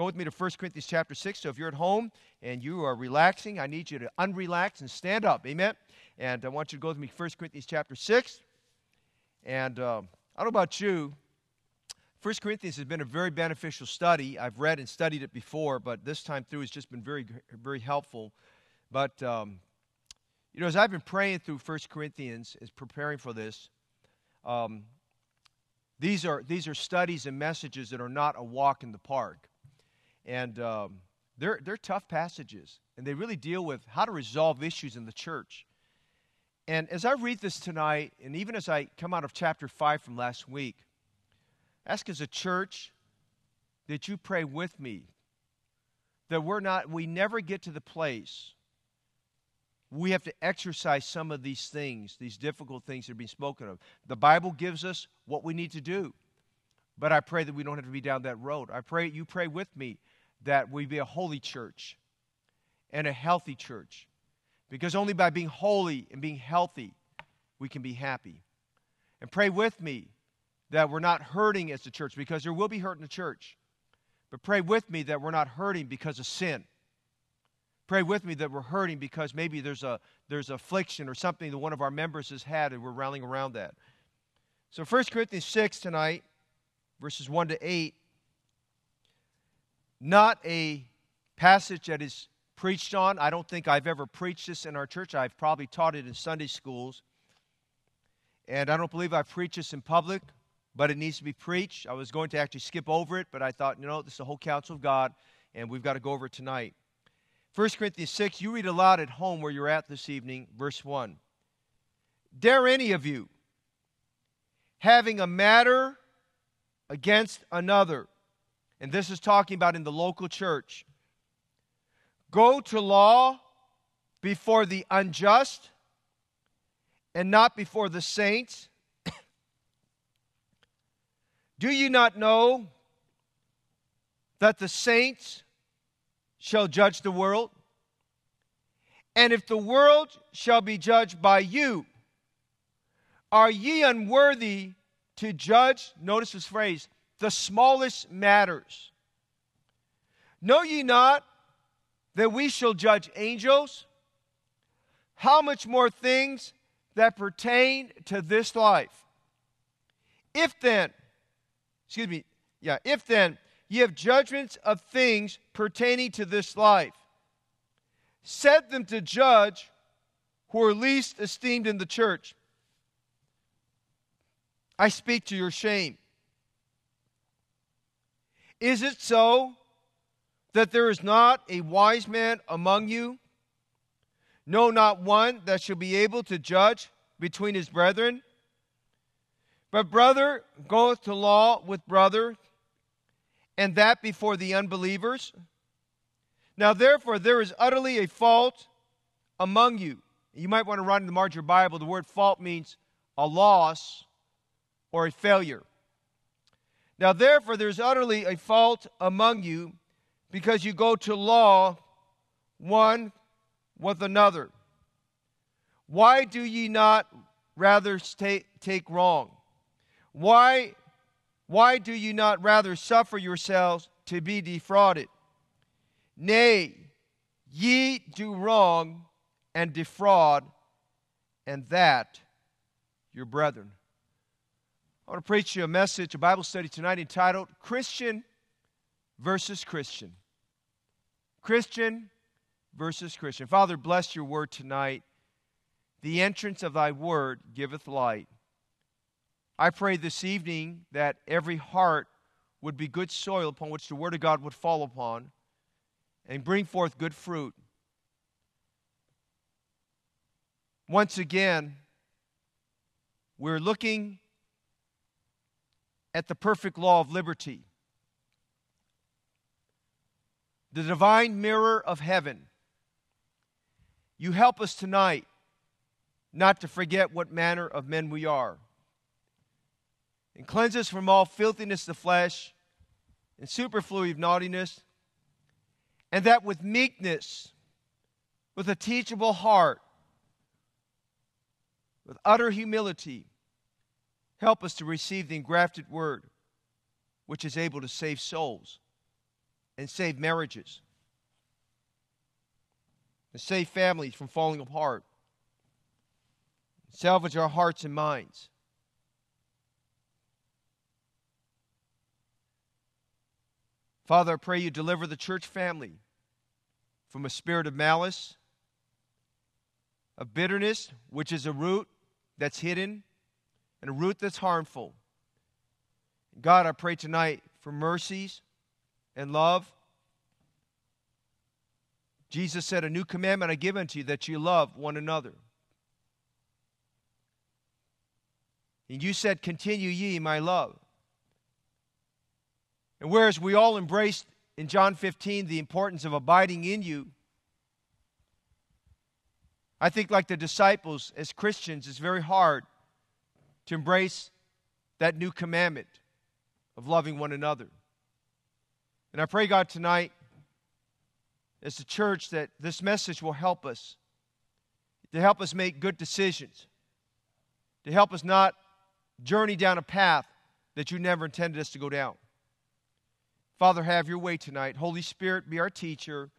go with me to 1 Corinthians chapter 6. So if you're at home and you are relaxing, I need you to unrelax and stand up. Amen? And I want you to go with me to 1 Corinthians chapter 6. And uh, I don't know about you, 1 Corinthians has been a very beneficial study. I've read and studied it before, but this time through it's just been very, very helpful. But, um, you know, as I've been praying through 1 Corinthians, as preparing for this, um, these, are, these are studies and messages that are not a walk in the park. And um, they're, they're tough passages, and they really deal with how to resolve issues in the church. And as I read this tonight, and even as I come out of chapter 5 from last week, ask as a church that you pray with me that we're not we never get to the place we have to exercise some of these things these difficult things that are being spoken of the bible gives us what we need to do but i pray that we don't have to be down that road i pray you pray with me that we be a holy church and a healthy church because only by being holy and being healthy we can be happy and pray with me that we're not hurting as a church because there will be hurt in the church. But pray with me that we're not hurting because of sin. Pray with me that we're hurting because maybe there's a there's affliction or something that one of our members has had and we're rallying around that. So 1 Corinthians 6 tonight, verses 1 to 8, not a passage that is preached on. I don't think I've ever preached this in our church. I've probably taught it in Sunday schools. And I don't believe I preach this in public but it needs to be preached. I was going to actually skip over it, but I thought, you know, this is the whole counsel of God, and we've got to go over it tonight. 1 Corinthians 6, you read aloud at home where you're at this evening, verse 1. Dare any of you, having a matter against another, and this is talking about in the local church, go to law before the unjust and not before the saints? Do you not know that the saints shall judge the world? And if the world shall be judged by you, are ye unworthy to judge, notice this phrase, the smallest matters? Know ye not that we shall judge angels? How much more things that pertain to this life? If then excuse me, yeah, if then ye have judgments of things pertaining to this life, set them to judge who are least esteemed in the church. I speak to your shame. Is it so that there is not a wise man among you? No, not one that shall be able to judge between his brethren? But brother goeth to law with brother, and that before the unbelievers. Now, therefore, there is utterly a fault among you. You might want to run in the margin of your Bible the word fault means a loss or a failure. Now, therefore, there's utterly a fault among you because you go to law one with another. Why do ye not rather take, take wrong? Why, why do you not rather suffer yourselves to be defrauded? Nay, ye do wrong and defraud, and that your brethren. I want to preach you a message, a Bible study tonight entitled Christian versus Christian. Christian versus Christian. Father, bless your word tonight. The entrance of thy word giveth light. I pray this evening that every heart would be good soil upon which the Word of God would fall upon and bring forth good fruit. Once again, we're looking at the perfect law of liberty, the divine mirror of heaven. You help us tonight not to forget what manner of men we are and cleanse us from all filthiness of the flesh and superfluity of naughtiness, and that with meekness, with a teachable heart, with utter humility, help us to receive the engrafted word, which is able to save souls and save marriages, and save families from falling apart, salvage our hearts and minds. Father, I pray you deliver the church family from a spirit of malice, of bitterness, which is a root that's hidden and a root that's harmful. God, I pray tonight for mercies and love. Jesus said, A new commandment I give unto you that you love one another. And you said, Continue ye my love. And whereas we all embraced in John 15 the importance of abiding in you, I think, like the disciples, as Christians, it's very hard to embrace that new commandment of loving one another. And I pray, God, tonight, as a church, that this message will help us, to help us make good decisions, to help us not journey down a path that you never intended us to go down. Father, have your way tonight. Holy Spirit, be our teacher.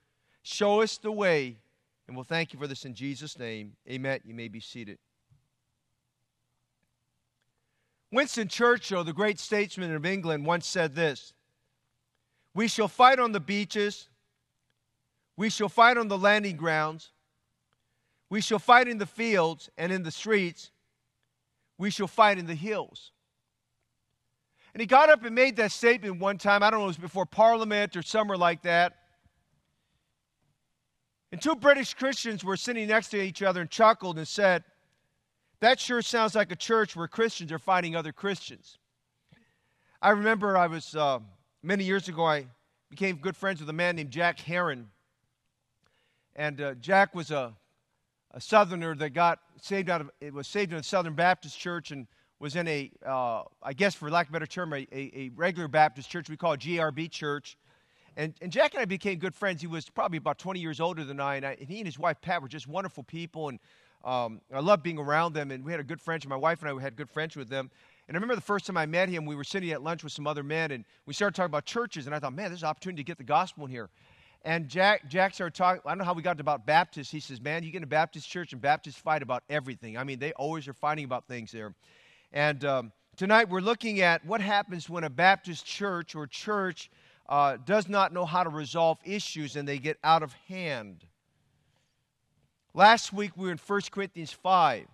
Show us the way, and we'll thank you for this in Jesus' name. Amen. You may be seated. Winston Churchill, the great statesman of England, once said this We shall fight on the beaches, we shall fight on the landing grounds, we shall fight in the fields and in the streets, we shall fight in the hills. And he got up and made that statement one time. I don't know, if it was before Parliament or somewhere like that. And two British Christians were sitting next to each other and chuckled and said, That sure sounds like a church where Christians are fighting other Christians. I remember I was, uh, many years ago, I became good friends with a man named Jack Heron. And uh, Jack was a, a southerner that got saved out of, it was saved in a Southern Baptist church and was in a, uh, I guess for lack of a better term, a, a, a, regular Baptist church we call GRB church. And, and Jack and I became good friends. He was probably about 20 years older than I, and, I, and he and his wife Pat were just wonderful people, and um, I loved being around them. And we had a good friendship. My wife and I had good friendship with them. And I remember the first time I met him, we were sitting at lunch with some other men, and we started talking about churches. And I thought, man, there's an opportunity to get the gospel in here. And Jack, Jack started talking. I don't know how we got about Baptists. He says, man, you get in a Baptist church, and Baptists fight about everything. I mean, they always are fighting about things there. And um, tonight we're looking at what happens when a Baptist church or church uh, does not know how to resolve issues and they get out of hand. Last week we were in 1 Corinthians 5.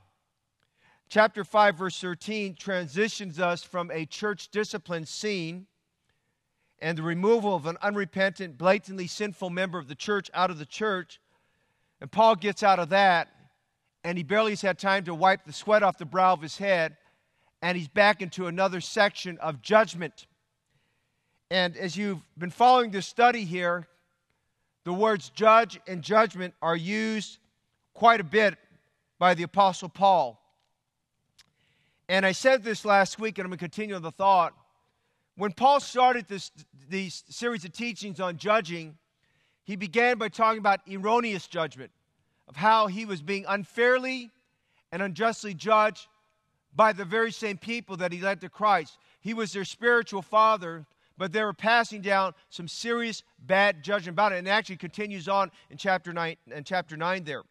Chapter 5, verse 13 transitions us from a church discipline scene and the removal of an unrepentant, blatantly sinful member of the church out of the church. And Paul gets out of that, and he barely has had time to wipe the sweat off the brow of his head and he's back into another section of judgment. And as you've been following this study here, the words judge and judgment are used quite a bit by the Apostle Paul. And I said this last week, and I'm going to continue the thought. When Paul started this these series of teachings on judging, he began by talking about erroneous judgment, of how he was being unfairly and unjustly judged by the very same people that he led to Christ. He was their spiritual father, but they were passing down some serious bad judgment about it. And it actually continues on in chapter 9, in chapter 9 there.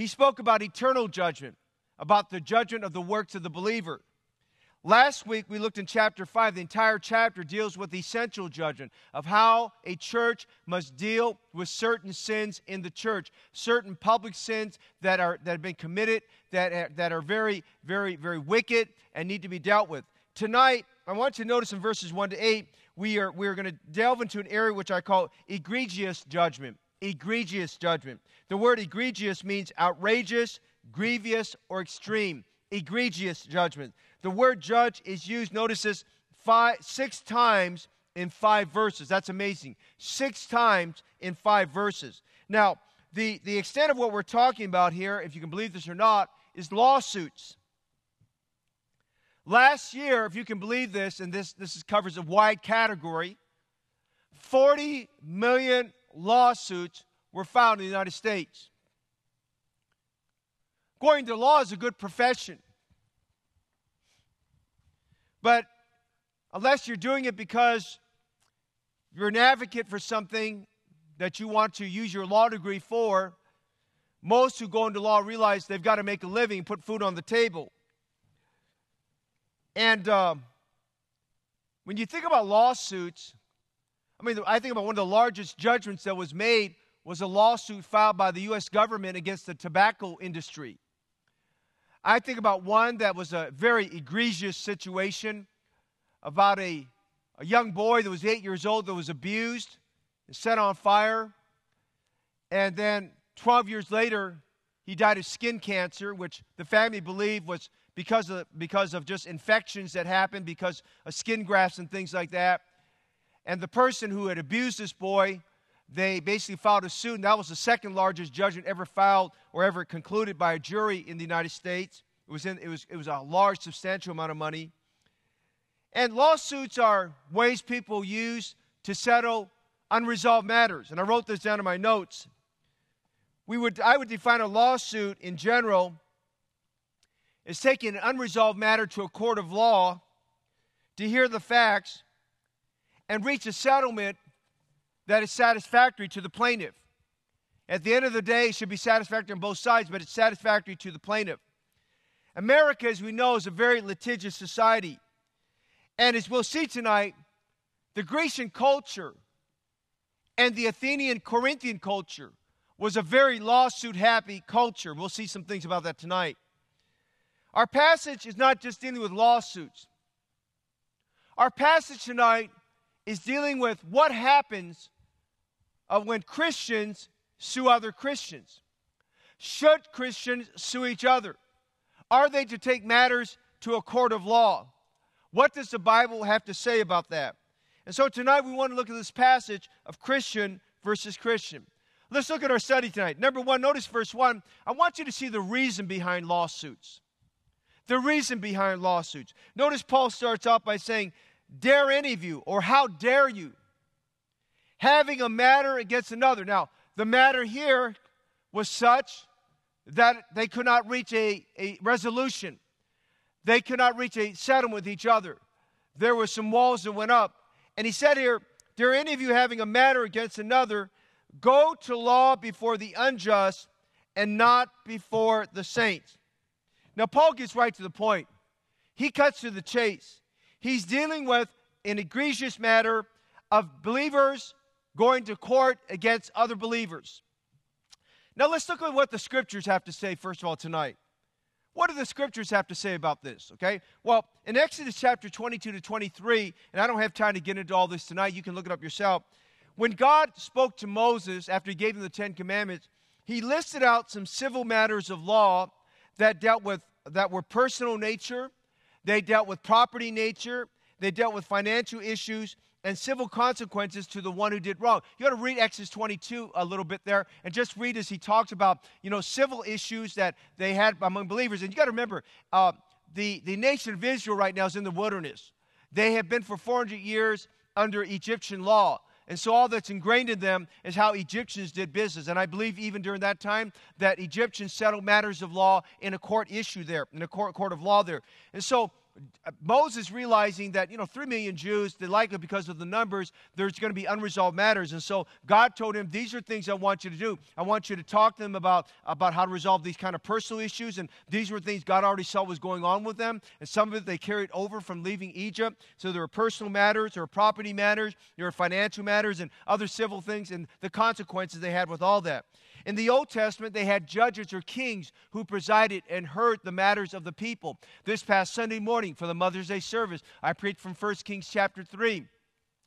He spoke about eternal judgment, about the judgment of the works of the believer. Last week we looked in chapter 5. The entire chapter deals with the essential judgment of how a church must deal with certain sins in the church, certain public sins that, are, that have been committed that are, that are very, very, very wicked and need to be dealt with. Tonight, I want you to notice in verses 1 to 8, we are, we are going to delve into an area which I call egregious judgment. Egregious judgment. The word egregious means outrageous, grievous, or extreme. Egregious judgment. The word judge is used, notice this, five, six times in five verses. That's amazing. Six times in five verses. Now, the, the extent of what we're talking about here, if you can believe this or not, is lawsuits. Last year, if you can believe this, and this, this covers a wide category, 40 million lawsuits were found in the United States. Going to law is a good profession. But unless you're doing it because you're an advocate for something that you want to use your law degree for, most who go into law realize they've got to make a living, put food on the table. And um, when you think about lawsuits, I mean, I think about one of the largest judgments that was made was a lawsuit filed by the U.S. government against the tobacco industry. I think about one that was a very egregious situation about a, a young boy that was eight years old that was abused and set on fire. And then 12 years later, he died of skin cancer, which the family believed was because of, because of just infections that happened, because of skin grafts and things like that. And the person who had abused this boy, they basically filed a suit, and that was the second largest judgment ever filed or ever concluded by a jury in the United States. It was, in, it was, it was a large, substantial amount of money. And lawsuits are ways people use to settle unresolved matters. And I wrote this down in my notes. We would, I would define a lawsuit in general as taking an unresolved matter to a court of law to hear the facts and reach a settlement that is satisfactory to the plaintiff. At the end of the day, it should be satisfactory on both sides, but it's satisfactory to the plaintiff. America, as we know, is a very litigious society. And as we'll see tonight, the Grecian culture and the Athenian Corinthian culture was a very lawsuit happy culture. We'll see some things about that tonight. Our passage is not just dealing with lawsuits. Our passage tonight is dealing with what happens of when Christians sue other Christians. Should Christians sue each other? Are they to take matters to a court of law? What does the Bible have to say about that? And so tonight we want to look at this passage of Christian versus Christian. Let's look at our study tonight. Number one, notice verse one. I want you to see the reason behind lawsuits. The reason behind lawsuits. Notice Paul starts off by saying, Dare any of you, or how dare you, having a matter against another. Now, the matter here was such that they could not reach a, a resolution. They could not reach a settlement with each other. There were some walls that went up. And he said here, Dare any of you having a matter against another, go to law before the unjust and not before the saints. Now, Paul gets right to the point. He cuts to the chase. He's dealing with an egregious matter of believers going to court against other believers. Now, let's look at what the scriptures have to say, first of all, tonight. What do the scriptures have to say about this? Okay? Well, in Exodus chapter 22 to 23, and I don't have time to get into all this tonight, you can look it up yourself. When God spoke to Moses after he gave him the Ten Commandments, he listed out some civil matters of law that dealt with that were personal nature, they dealt with property nature, they dealt with financial issues, and civil consequences to the one who did wrong. You got to read Exodus 22 a little bit there and just read as he talks about, you know, civil issues that they had among believers. And you got to remember, uh, the, the nation of Israel right now is in the wilderness. They have been for 400 years under Egyptian law. And so all that's ingrained in them is how Egyptians did business. And I believe even during that time that Egyptians settled matters of law in a court issue there, in a court, court of law there. And so Moses realizing that, you know, three million Jews, they likely because of the numbers, there's going to be unresolved matters. And so God told him, These are things I want you to do. I want you to talk to them about, about how to resolve these kind of personal issues. And these were things God already saw was going on with them. And some of it they carried over from leaving Egypt. So there were personal matters, there were property matters, there were financial matters, and other civil things, and the consequences they had with all that. In the Old Testament, they had judges or kings who presided and heard the matters of the people. This past Sunday morning for the Mother's Day service, I preached from 1 Kings chapter 3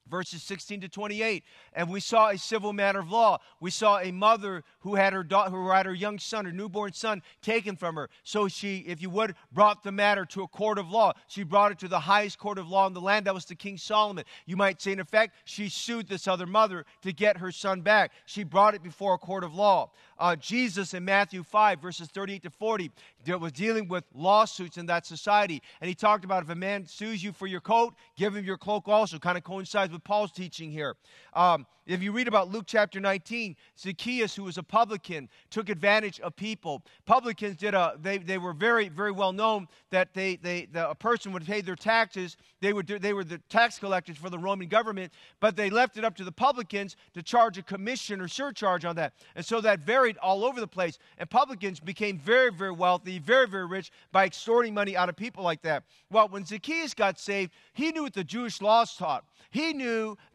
verses 16 to 28 and we saw a civil matter of law. We saw a mother who had her daughter who had her young son her newborn son taken from her. So she if you would brought the matter to a court of law. She brought it to the highest court of law in the land. That was the king solomon. You might say in effect she sued this other mother to get her son back. She brought it before a court of law. Uh, Jesus in Matthew 5, verses 38 to 40, was dealing with lawsuits in that society. And he talked about if a man sues you for your coat, give him your cloak also. Kind of coincides with Paul's teaching here. Um, if you read about Luke chapter 19, Zacchaeus, who was a publican, took advantage of people. Publicans did a, they, they were very, very well known that they, they, the, a person would pay their taxes. They, would do, they were the tax collectors for the Roman government, but they left it up to the publicans to charge a commission or surcharge on that. And so that varied all over the place. And publicans became very, very wealthy, very, very rich by extorting money out of people like that. Well, when Zacchaeus got saved, he knew what the Jewish laws taught. He knew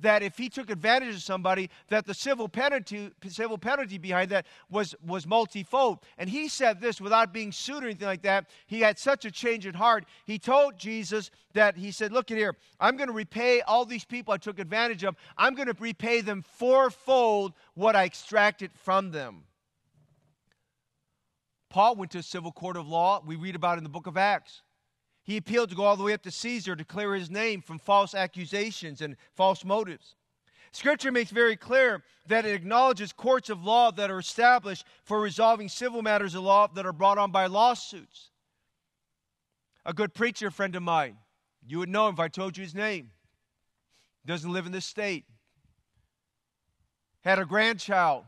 that if he took advantage of somebody, that the civil penalty, civil penalty behind that was, was multifold. And he said this without being sued or anything like that. He had such a change in heart. He told Jesus that he said, Look at here, I'm going to repay all these people I took advantage of. I'm going to repay them fourfold what I extracted from them. Paul went to a civil court of law. We read about it in the book of Acts. He appealed to go all the way up to Caesar to clear his name from false accusations and false motives. Scripture makes very clear that it acknowledges courts of law that are established for resolving civil matters of law that are brought on by lawsuits. A good preacher friend of mine, you would know him if I told you his name, doesn't live in this state, had a grandchild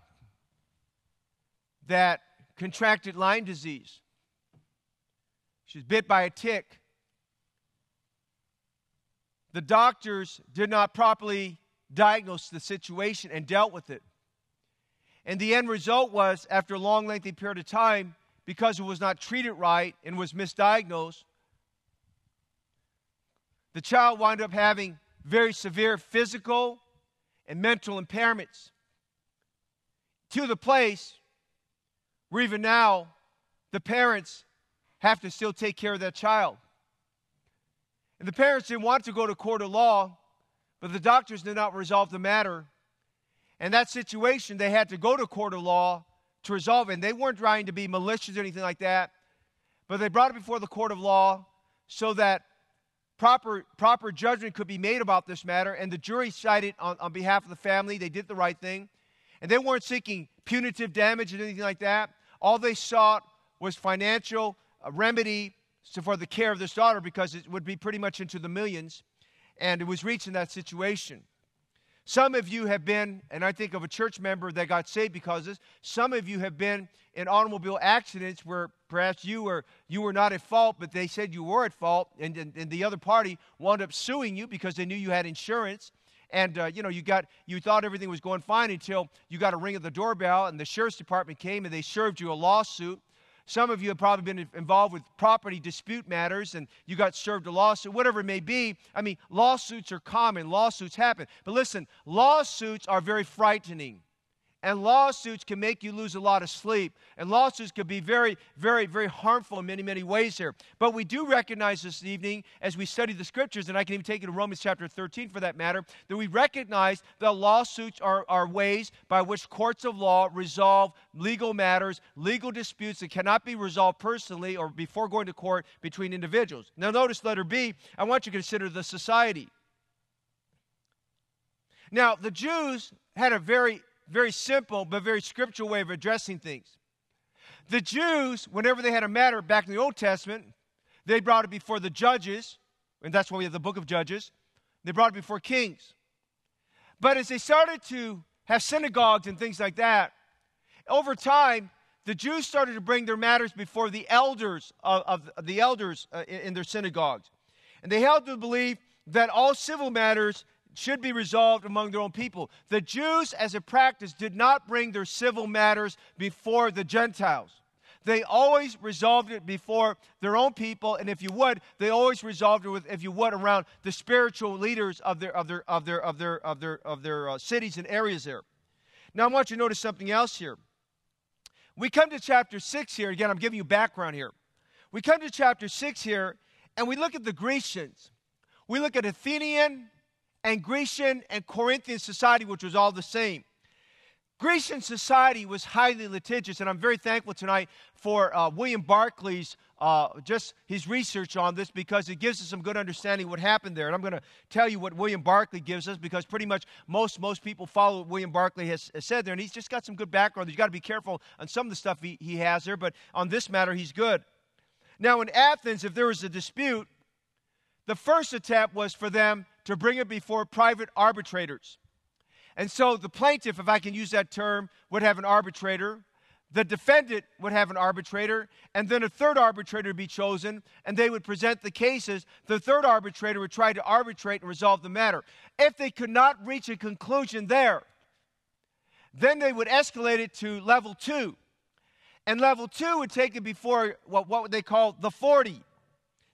that contracted Lyme disease. She was bit by a tick the doctors did not properly diagnose the situation and dealt with it. And the end result was, after a long, lengthy period of time, because it was not treated right and was misdiagnosed, the child wound up having very severe physical and mental impairments to the place where even now the parents have to still take care of that child. And the parents didn't want to go to court of law, but the doctors did not resolve the matter. And that situation, they had to go to court of law to resolve it. And they weren't trying to be malicious or anything like that, but they brought it before the court of law so that proper, proper judgment could be made about this matter. And the jury sided on, on behalf of the family. They did the right thing. And they weren't seeking punitive damage or anything like that. All they sought was financial uh, remedy so for the care of this daughter because it would be pretty much into the millions, and it was reaching that situation. Some of you have been, and I think of a church member that got saved because this. Some of you have been in automobile accidents where perhaps you were you were not at fault, but they said you were at fault, and, and, and the other party wound up suing you because they knew you had insurance. And uh, you know you got you thought everything was going fine until you got a ring at the doorbell, and the sheriff's department came and they served you a lawsuit some of you have probably been involved with property dispute matters and you got served a lawsuit, whatever it may be. I mean, lawsuits are common, lawsuits happen. But listen, lawsuits are very frightening. And lawsuits can make you lose a lot of sleep. And lawsuits can be very, very, very harmful in many, many ways here. But we do recognize this evening as we study the scriptures, and I can even take you to Romans chapter 13 for that matter, that we recognize that lawsuits are, are ways by which courts of law resolve legal matters, legal disputes that cannot be resolved personally or before going to court between individuals. Now, notice letter B, I want you to consider the society. Now, the Jews had a very very simple but very scriptural way of addressing things. The Jews, whenever they had a matter back in the Old Testament, they brought it before the judges, and that's why we have the book of Judges. They brought it before kings. But as they started to have synagogues and things like that, over time, the Jews started to bring their matters before the elders of, of the elders uh, in, in their synagogues. And they held to believe that all civil matters should be resolved among their own people. The Jews, as a practice, did not bring their civil matters before the Gentiles. They always resolved it before their own people, and if you would, they always resolved it with, if you would, around the spiritual leaders of their of their of their of their of their of their uh, cities and areas there. Now, I want you to notice something else here. We come to chapter six here again. I'm giving you background here. We come to chapter six here, and we look at the Grecians. We look at Athenian and Grecian and Corinthian society, which was all the same. Grecian society was highly litigious, and I'm very thankful tonight for uh, William Barclay's uh, just his research on this because it gives us some good understanding what happened there. And I'm going to tell you what William Barclay gives us because pretty much most most people follow what William Barclay has, has said there, and he's just got some good background. You've got to be careful on some of the stuff he, he has there, but on this matter, he's good. Now, in Athens, if there was a dispute, the first attempt was for them to bring it before private arbitrators. And so the plaintiff, if I can use that term, would have an arbitrator. The defendant would have an arbitrator, and then a third arbitrator would be chosen, and they would present the cases. The third arbitrator would try to arbitrate and resolve the matter. If they could not reach a conclusion there, then they would escalate it to level two. And level two would take it before what, what they call the 40.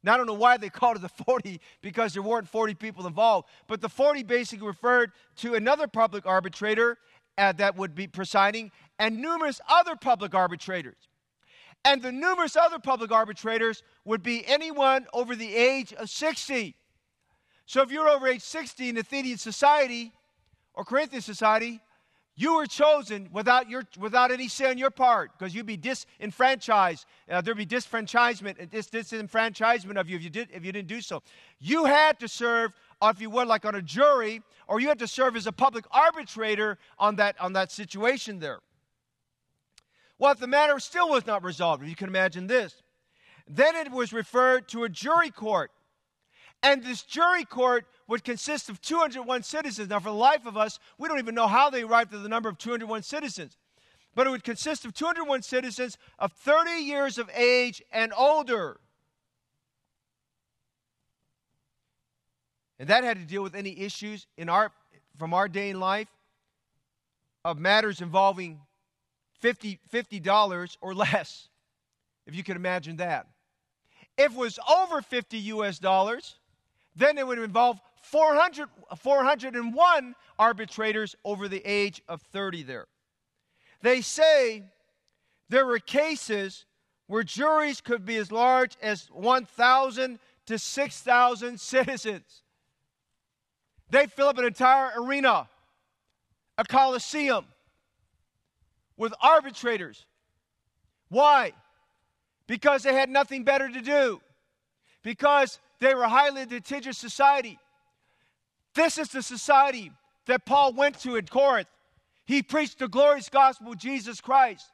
Now, I don't know why they called it the 40 because there weren't 40 people involved, but the 40 basically referred to another public arbitrator uh, that would be presiding and numerous other public arbitrators. And the numerous other public arbitrators would be anyone over the age of 60. So if you're over age 60 in Athenian society or Corinthian society, you were chosen without, your, without any say on your part because you'd be disenfranchised. Uh, there'd be disfranchisement, dis, disenfranchisement of you if you, did, if you didn't do so. You had to serve, if you were like on a jury, or you had to serve as a public arbitrator on that, on that situation there. Well, if the matter still was not resolved, if you can imagine this, then it was referred to a jury court. And this jury court would consist of 201 citizens. Now, for the life of us, we don't even know how they arrived at the number of 201 citizens. But it would consist of 201 citizens of 30 years of age and older. And that had to deal with any issues in our, from our day in life of matters involving 50, $50 or less, if you can imagine that. If it was over 50 US dollars, then it would involve 400, 401 arbitrators over the age of 30 there. They say there were cases where juries could be as large as 1,000 to 6,000 citizens. They fill up an entire arena, a coliseum, with arbitrators. Why? Because they had nothing better to do. Because they were highly litigious society. This is the society that Paul went to in Corinth. He preached the glorious gospel of Jesus Christ.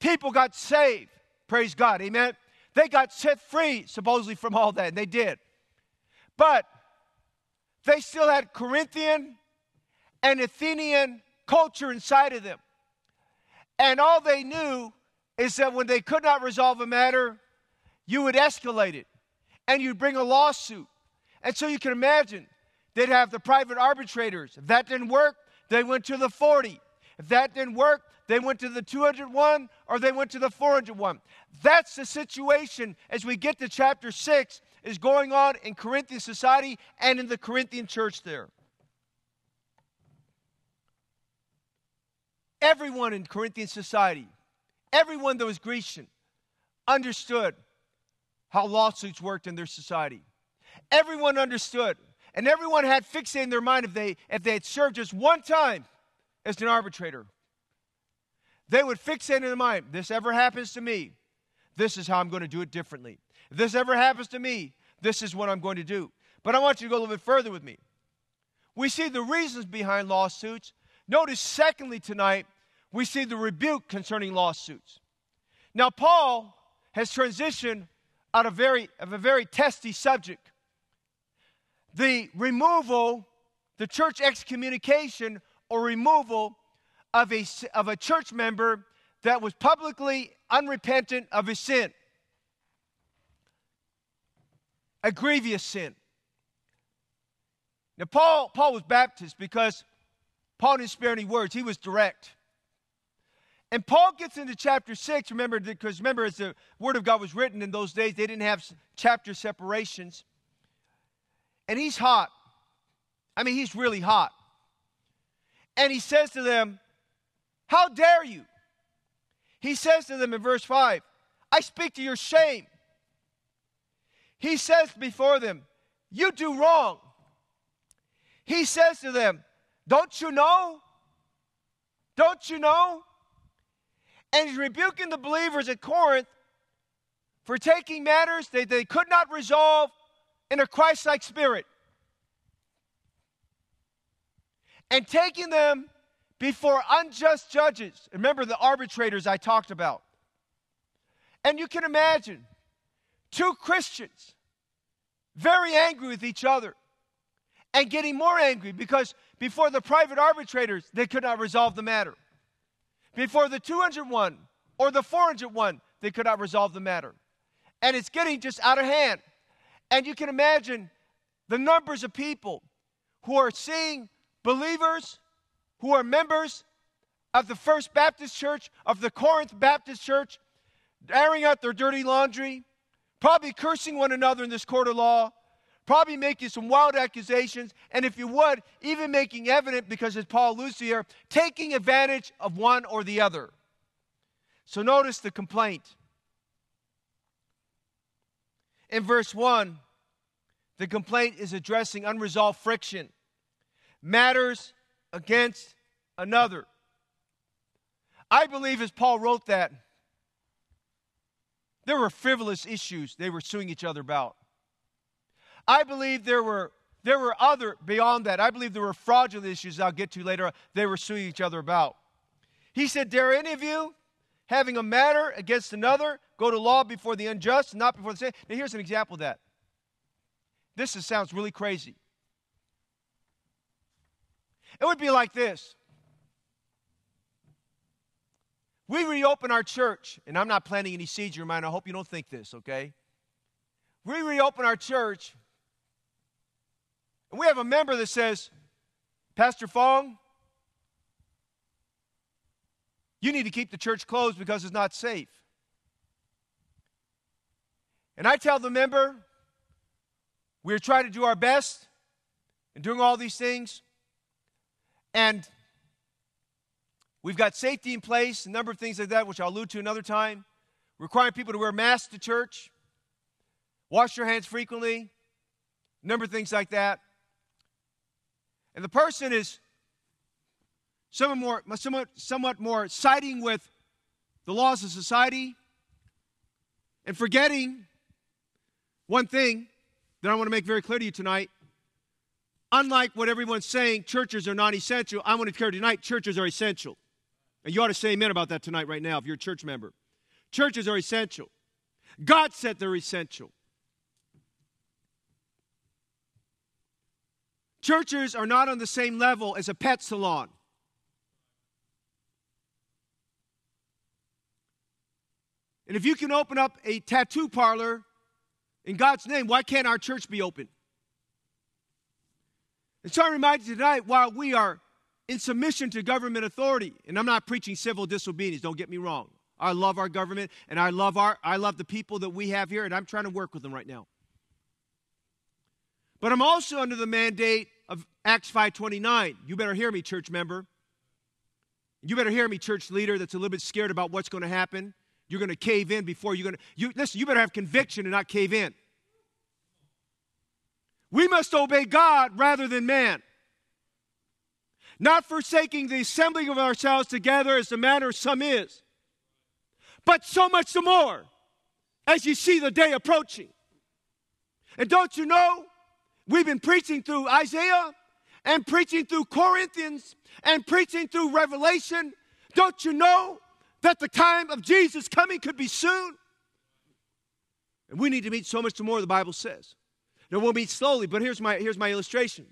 People got saved. Praise God. Amen. They got set free, supposedly, from all that, and they did. But they still had Corinthian and Athenian culture inside of them. And all they knew is that when they could not resolve a matter, you would escalate it and you'd bring a lawsuit. And so you can imagine they'd have the private arbitrators. If that didn't work, they went to the 40. If that didn't work, they went to the 201 or they went to the 401. That's the situation as we get to chapter 6 is going on in Corinthian society and in the Corinthian church there. Everyone in Corinthian society, everyone that was Grecian, understood how lawsuits worked in their society. Everyone understood, and everyone had fixated in their mind if they, if they had served just one time as an arbitrator. They would fixate in their mind this ever happens to me, this is how I'm going to do it differently. If this ever happens to me, this is what I'm going to do. But I want you to go a little bit further with me. We see the reasons behind lawsuits. Notice, secondly, tonight, we see the rebuke concerning lawsuits. Now, Paul has transitioned out of, very, of a very testy subject the removal, the church excommunication or removal of a, of a church member that was publicly unrepentant of his sin. A grievous sin. Now, Paul, Paul was Baptist because Paul didn't spare any words, he was direct. And Paul gets into chapter 6, remember, because remember, as the Word of God was written in those days, they didn't have chapter separations. And he's hot. I mean, he's really hot. And he says to them, How dare you? He says to them in verse 5, I speak to your shame. He says before them, You do wrong. He says to them, Don't you know? Don't you know? And he's rebuking the believers at Corinth for taking matters that they could not resolve in a Christ like spirit and taking them before unjust judges. Remember the arbitrators I talked about. And you can imagine two Christians very angry with each other. and getting more angry because before the private arbitrators, they could not resolve the matter. Before the 201 or the 401, they could not resolve the matter. And it's getting just out of hand. And you can imagine the numbers of people who are seeing believers who are members of the First Baptist Church, of the Corinth Baptist Church, airing out their dirty laundry, probably cursing one another in this court of law, probably making some wild accusations, and if you would, even making evident, because as Paul here, taking advantage of one or the other. So notice the complaint. In verse 1, the complaint is addressing unresolved friction, matters against another. I believe as Paul wrote that, there were frivolous issues they were suing each other about. I believe there were there were other beyond that. I believe there were fraudulent issues I'll get to later they were suing each other about. He said, Dare any of you, having a matter against another, go to law before the unjust, not before the saint? Now here's an example of that. This is, sounds really crazy. It would be like this. We reopen our church, and I'm not planting any seeds in your mind. I hope you don't think this, okay? We reopen our church, and we have a member that says, Pastor Fong, you need to keep the church closed because it's not safe. And I tell the member, we're trying to do our best in doing all these things. And we've got safety in place, a number of things like that, which I'll allude to another time. Requiring people to wear masks to church, wash your hands frequently, a number of things like that. And the person is somewhat more, somewhat, somewhat more siding with the laws of society and forgetting one thing that I want to make very clear to you tonight. Unlike what everyone's saying, churches are non essential. I want to clear tonight, churches are essential. And you ought to say amen about that tonight, right now, if you're a church member. Churches are essential. God said they're essential. Churches are not on the same level as a pet salon. And if you can open up a tattoo parlor in God's name, why can't our church be open? And so I remind you tonight, while we are in submission to government authority, and I'm not preaching civil disobedience, don't get me wrong. I love our government and I love our I love the people that we have here, and I'm trying to work with them right now. But I'm also under the mandate of Acts 5:29. You better hear me, church member. You better hear me, church leader that's a little bit scared about what's going to happen. You're going to cave in before you're going to. You, listen, you better have conviction and not cave in. We must obey God rather than man. Not forsaking the assembling of ourselves together as the manner of some is, but so much the more as you see the day approaching. And don't you know, we've been preaching through Isaiah and preaching through Corinthians and preaching through Revelation. Don't you know that the time of Jesus coming could be soon. And we need to meet so much more, the Bible says. Now we'll meet slowly, but here's my, here's my illustration.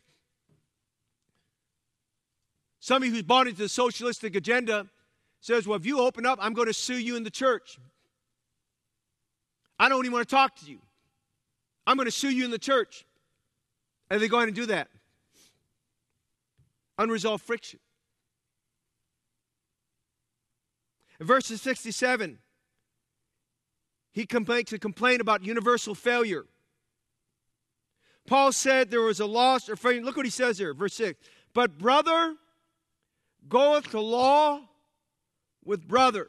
Somebody who's bought into the socialistic agenda says, Well, if you open up, I'm going to sue you in the church. I don't even want to talk to you. I'm going to sue you in the church. And they go ahead and do that. Unresolved friction. In verses 67, he makes a complaint about universal failure. Paul said there was a loss or failure. Look what he says here, verse 6. But brother goeth to law with brother.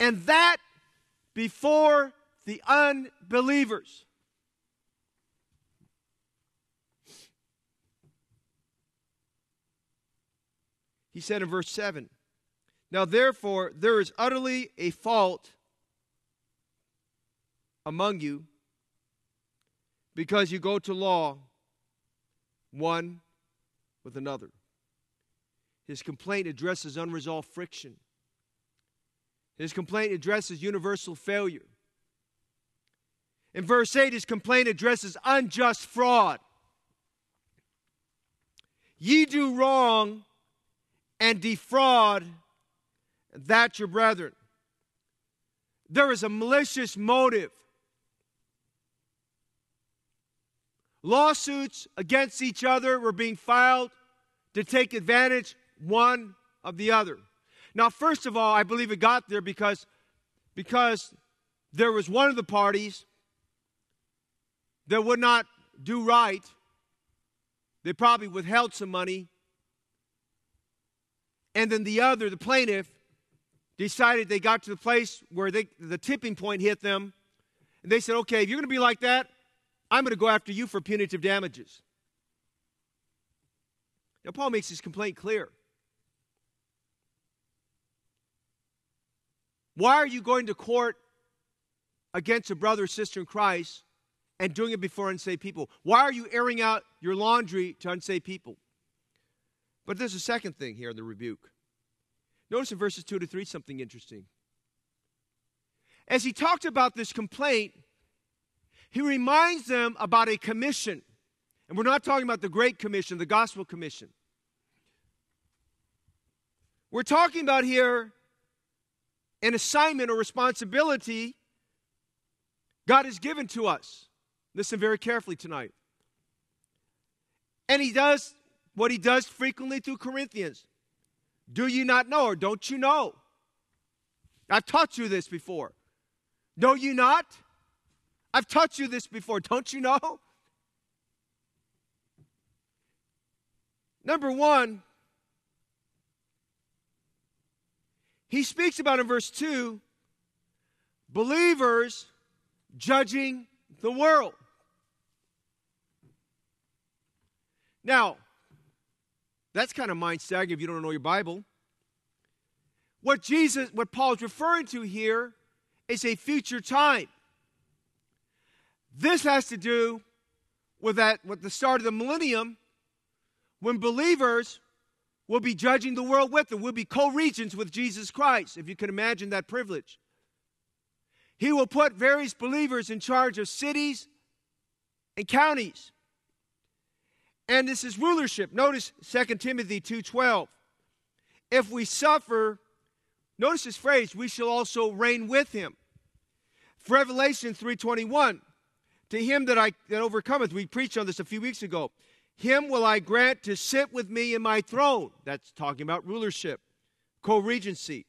And that before the unbelievers. He said in verse 7 Now therefore, there is utterly a fault among you because you go to law one with another. His complaint addresses unresolved friction. His complaint addresses universal failure. In verse 8, his complaint addresses unjust fraud. Ye do wrong and defraud that your brethren. There is a malicious motive. Lawsuits against each other were being filed to take advantage one of the other. Now, first of all, I believe it got there because, because there was one of the parties that would not do right. They probably withheld some money. And then the other, the plaintiff, decided they got to the place where they, the tipping point hit them. And they said, okay, if you're going to be like that, I'm going to go after you for punitive damages. Now, Paul makes his complaint clear. Why are you going to court against a brother or sister in Christ and doing it before unsaved people? Why are you airing out your laundry to unsaved people? But there's a second thing here in the rebuke. Notice in verses 2 to 3 something interesting. As he talked about this complaint, he reminds them about a commission. And we're not talking about the Great Commission, the Gospel Commission. We're talking about here an assignment or responsibility God has given to us. Listen very carefully tonight. And he does what he does frequently through Corinthians. Do you not know, or don't you know? I've taught you this before. Know you not? I've taught you this before. Don't you know? Number one, he speaks about in verse 2 believers judging the world. Now, that's kind of mind staggering if you don't know your Bible. What Jesus, what Paul is referring to here is a future time. This has to do with that with the start of the millennium when believers will be judging the world with them. We'll be co-regents with Jesus Christ, if you can imagine that privilege. He will put various believers in charge of cities and counties. And this is rulership. Notice 2 Timothy 2:12. If we suffer, notice this phrase, we shall also reign with him. Revelation 3:21. To him that I that overcometh, we preached on this a few weeks ago. Him will I grant to sit with me in my throne. That's talking about rulership, co-regency.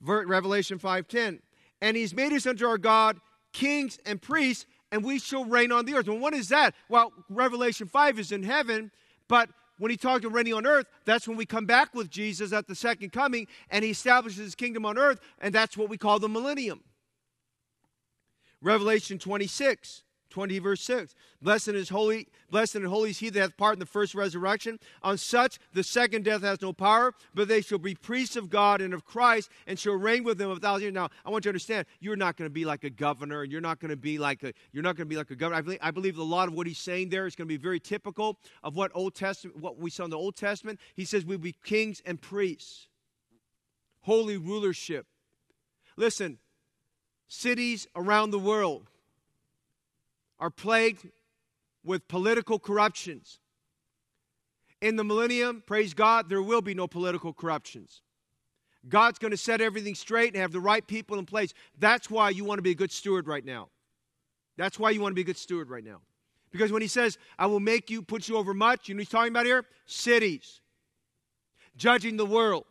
Revelation 5:10 and he's made us unto our God kings and priests, and we shall reign on the earth. And what is that? Well, Revelation 5 is in heaven, but when he talked of reigning on earth, that's when we come back with Jesus at the second coming, and he establishes his kingdom on earth, and that's what we call the millennium. Revelation 26. 20 verse 6 blessed is holy blessed and holy is he that hath part in the first resurrection. On such the second death has no power but they shall be priests of god and of christ and shall reign with him a thousand years. Now i want you to understand you're not going to be like a governor. And you're not going to be like a you're not going to be like a governor. I believe, I believe a lot of what he's saying there is going to be very typical of what old testament what we saw in the old testament. He says we'll be kings and priests. Holy rulership. Listen cities around the world are plagued with political corruptions. In the millennium, praise God, there will be no political corruptions. God's going to set everything straight and have the right people in place. That's why you want to be a good steward right now. That's why you want to be a good steward right now. Because when he says, I will make you, put you over much, you know he's talking about here? Cities. Judging the world.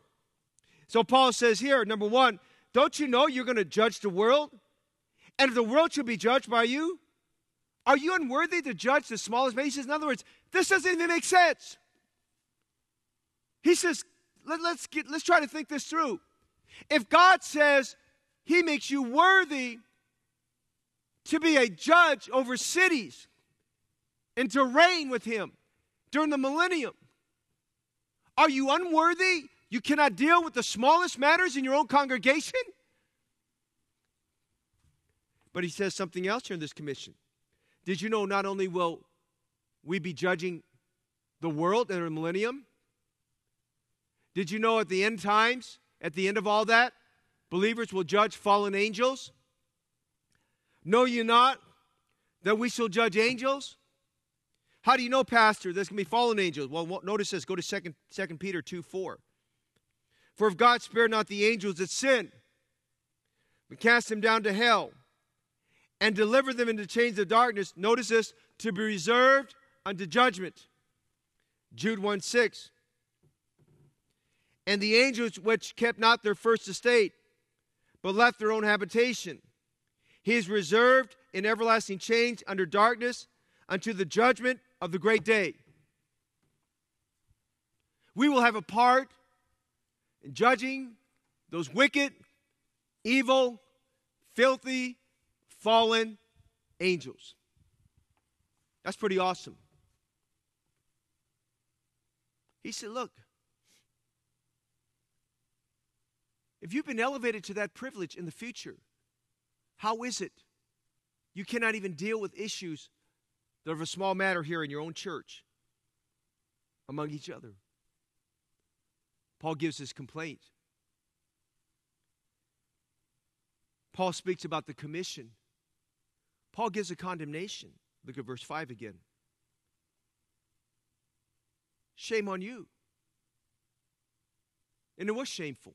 So Paul says here, number one, don't you know you're going to judge the world? And if the world should be judged by you, are you unworthy to judge the smallest man? He says, in other words, this doesn't even make sense. He says, Let, us get, let's try to think this through. If God says he makes you worthy to be a judge over cities and to reign with him during the millennium, are you unworthy? You cannot deal with the smallest matters in your own congregation? But he says something else here in this commission. Did you know not only will we be judging the world in the millennium? Did you know at the end times, at the end of all that, believers will judge fallen angels? Know you not that we shall judge angels? How do you know, Pastor, there's going to be fallen angels? Well, notice this. Go to 2, 2 Peter 2 4. For if God spared not the angels that sinned, but cast them down to hell, and deliver them into chains of darkness, notice this, to be reserved unto judgment. Jude 1 6. And the angels which kept not their first estate, but left their own habitation, he is reserved in everlasting chains under darkness unto the judgment of the great day. We will have a part in judging those wicked, evil, filthy, fallen angels. That's pretty awesome. He said, Look, if you've been elevated to that privilege in the future, how is it you cannot even deal with issues that are of a small matter here in your own church among each other. Paul gives his complaint. Paul speaks about the commission. Paul gives a condemnation. Look at verse 5 again. Shame on you. And it was shameful.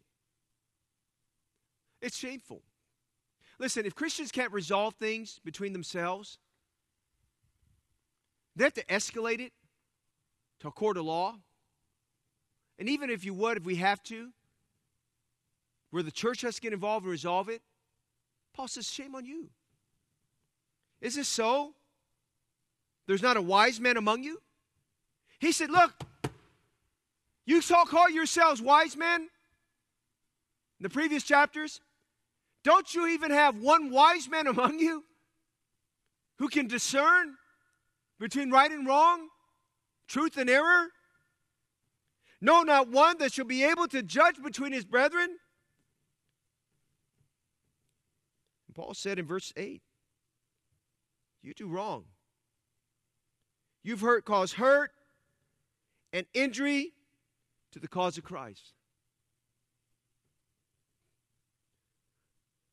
It's shameful. Listen, if Christians can't resolve things between themselves, they have to escalate it to a court of law. And even if you would, if we have to, where the church has to get involved and resolve it, Paul says, shame on you. Is this so? There's not a wise man among you? He said, Look, you all call yourselves wise men in the previous chapters. Don't you even have one wise man among you who can discern between right and wrong, truth and error? No, not one that shall be able to judge between his brethren. Paul said in verse 8, You do wrong. You've hurt, caused hurt and injury to the cause of Christ.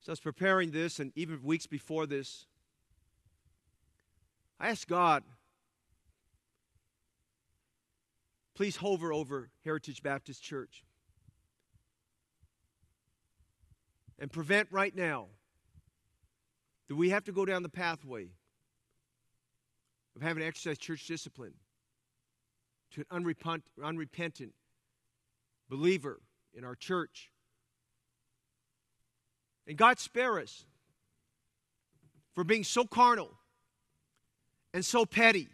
So I was preparing this, and even weeks before this, I asked God, please hover over Heritage Baptist Church and prevent right now that we have to go down the pathway of having to exercise church discipline to an unrepent, unrepentant believer in our church. And God spare us for being so carnal and so petty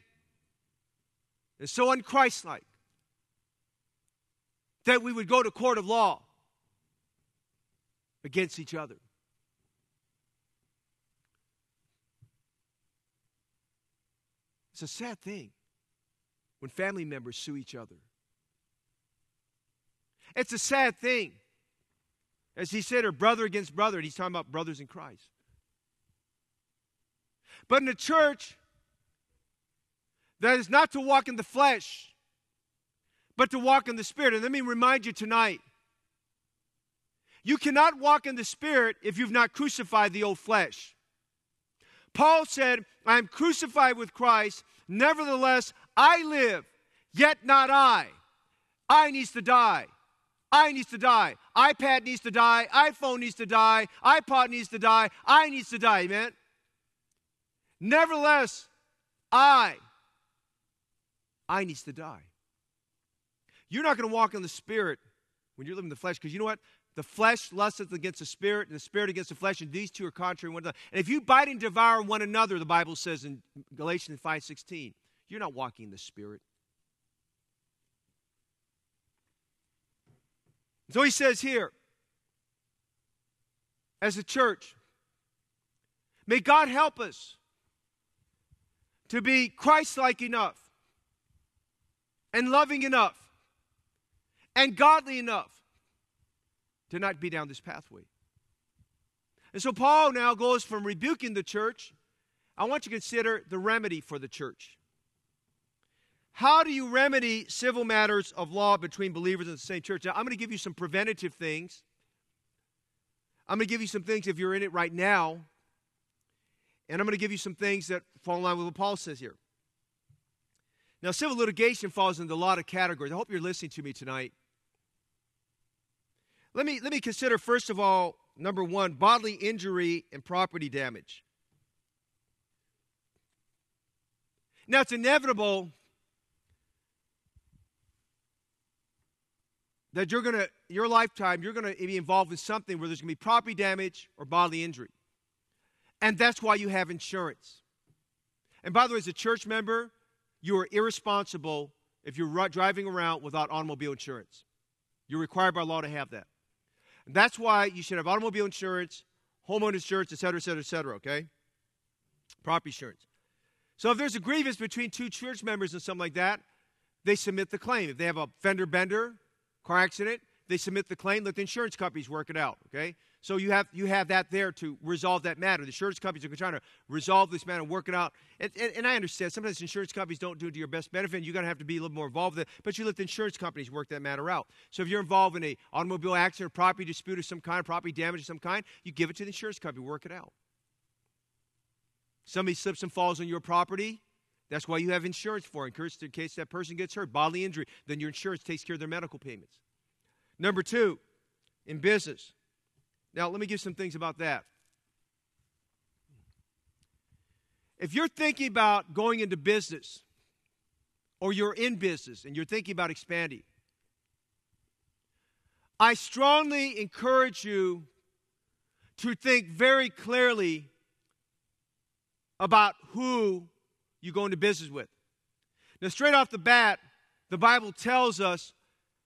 and so unchristlike that we would go to court of law against each other. It's a sad thing when family members sue each other. It's a sad thing. As he said, or brother against brother, and he's talking about brothers in Christ. But in the church, that is not to walk in the flesh, but to walk in the Spirit. And let me remind you tonight you cannot walk in the Spirit if you've not crucified the old flesh. Paul said, I am crucified with Christ, nevertheless I live, yet not I. I needs to die. I needs to die. iPad needs to die. iPhone needs to die. iPod needs to die. I needs to die, amen? Nevertheless, I, I needs to die. You're not going to walk in the Spirit when you're living in the flesh because you know what? The flesh lusteth against the spirit, and the spirit against the flesh, and these two are contrary one another. And if you bite and devour one another, the Bible says in Galatians 5:16, you're not walking in the spirit. So he says here, as a church, may God help us to be Christ like enough and loving enough and godly enough to not be down this pathway. And so Paul now goes from rebuking the church. I want you to consider the remedy for the church. How do you remedy civil matters of law between believers in the same church? Now, I'm going to give you some preventative things. I'm going to give you some things if you're in it right now. And I'm going to give you some things that fall in line with what Paul says here. Now, civil litigation falls into a lot of categories. I hope you're listening to me tonight. Let me, let me consider, first of all, number one, bodily injury and property damage. Now, it's inevitable that you're going to, your lifetime, you're going to be involved in something where there's going to be property damage or bodily injury. And that's why you have insurance. And by the way, as a church member, you are irresponsible if you're driving around without automobile insurance. You're required by law to have that. And that's why you should have automobile insurance, homeowner insurance, et cetera, et cetera, et cetera, okay? Property insurance. So if there's a grievance between two church members and something like that, they submit the claim. If they have a fender bender, car accident, they submit the claim, let the insurance companies work it out, okay? So you have, you have that there to resolve that matter. The insurance companies are trying to resolve this matter work it out. And, and, and I understand sometimes insurance companies don't do it to your best benefit, and you're going to have to be a little more involved with it, but you let the insurance companies work that matter out. So if you're involved in a automobile accident or property dispute of some kind, property damage of some kind, you give it to the insurance company, work it out. Somebody slips and falls on your property, that's why you have insurance for in case that person gets hurt, bodily injury, then your insurance takes care of their medical payments. Number two, in business, now, let me give some things about that. If you're thinking about going into business, or you're in business and you're thinking about expanding, I strongly encourage you to think very clearly about who you go into business with. Now, straight off the bat, the Bible tells us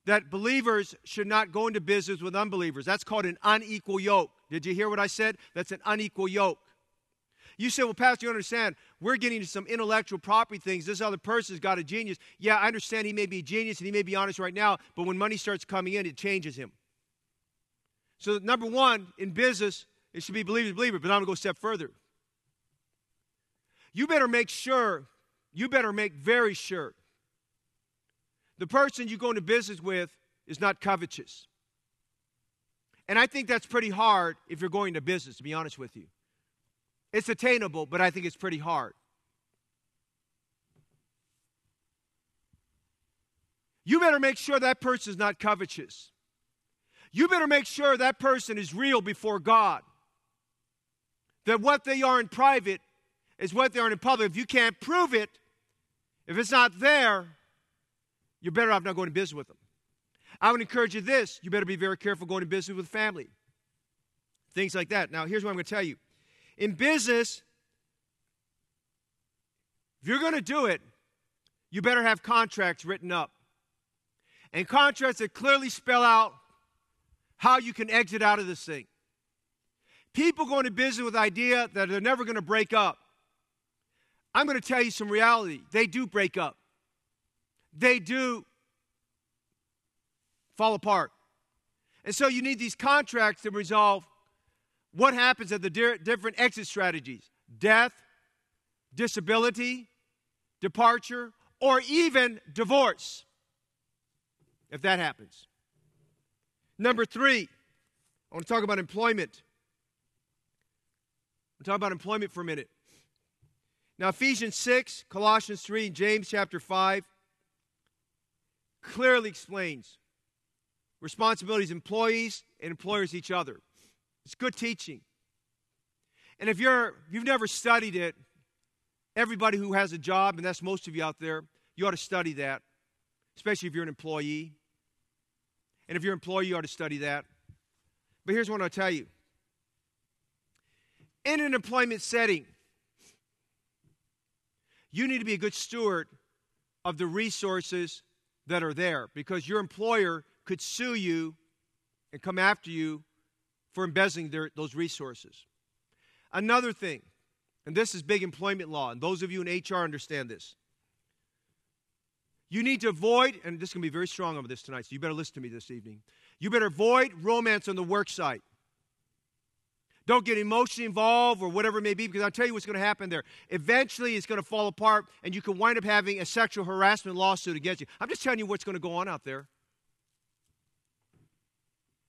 that believers should not go into business with unbelievers. That's called an unequal yoke. Did you hear what I said? That's an unequal yoke. You say, well, Pastor, you understand, we're getting into some intellectual property things. This other person's got a genius. Yeah, I understand he may be a genius and he may be honest right now, but when money starts coming in, it changes him. So, number one, in business, it should be believer to believer, but I'm going to go a step further. You better make sure, you better make very sure the person you go into business with is not covetous. And I think that's pretty hard if you're going to business, to be honest with you. It's attainable, but I think it's pretty hard. You better make sure that person is not covetous. You better make sure that person is real before God. That what they are in private is what they are in public. If you can't prove it, if it's not there, you're better off not going to business with them. I would encourage you this you better be very careful going to business with family. Things like that. Now, here's what I'm going to tell you. In business, if you're going to do it, you better have contracts written up. And contracts that clearly spell out how you can exit out of this thing. People go into business with the idea that they're never going to break up. I'm going to tell you some reality. They do break up they do fall apart. And so you need these contracts to resolve what happens at the different exit strategies death, disability, departure, or even divorce, if that happens. Number three, I want to talk about employment. We'll talk about employment for a minute. Now, Ephesians 6, Colossians 3, James chapter 5 clearly explains responsibilities employees and employers each other. It's good teaching. And if you're if you've never studied it, everybody who has a job, and that's most of you out there, you ought to study that, especially if you're an employee. And if you're an employee, you ought to study that. But here's what I'll tell you. In an employment setting, you need to be a good steward of the resources that are there because your employer could sue you and come after you for embezzling their, those resources. Another thing, and this is big employment law, and those of you in HR understand this. You need to avoid, and this is going to be very strong over this tonight, so you better listen to me this evening. You better avoid romance on the work site. Don't get emotionally involved or whatever it may be, because I'll tell you what's going to happen there. Eventually, it's going to fall apart, and you can wind up having a sexual harassment lawsuit against you. I'm just telling you what's going to go on out there.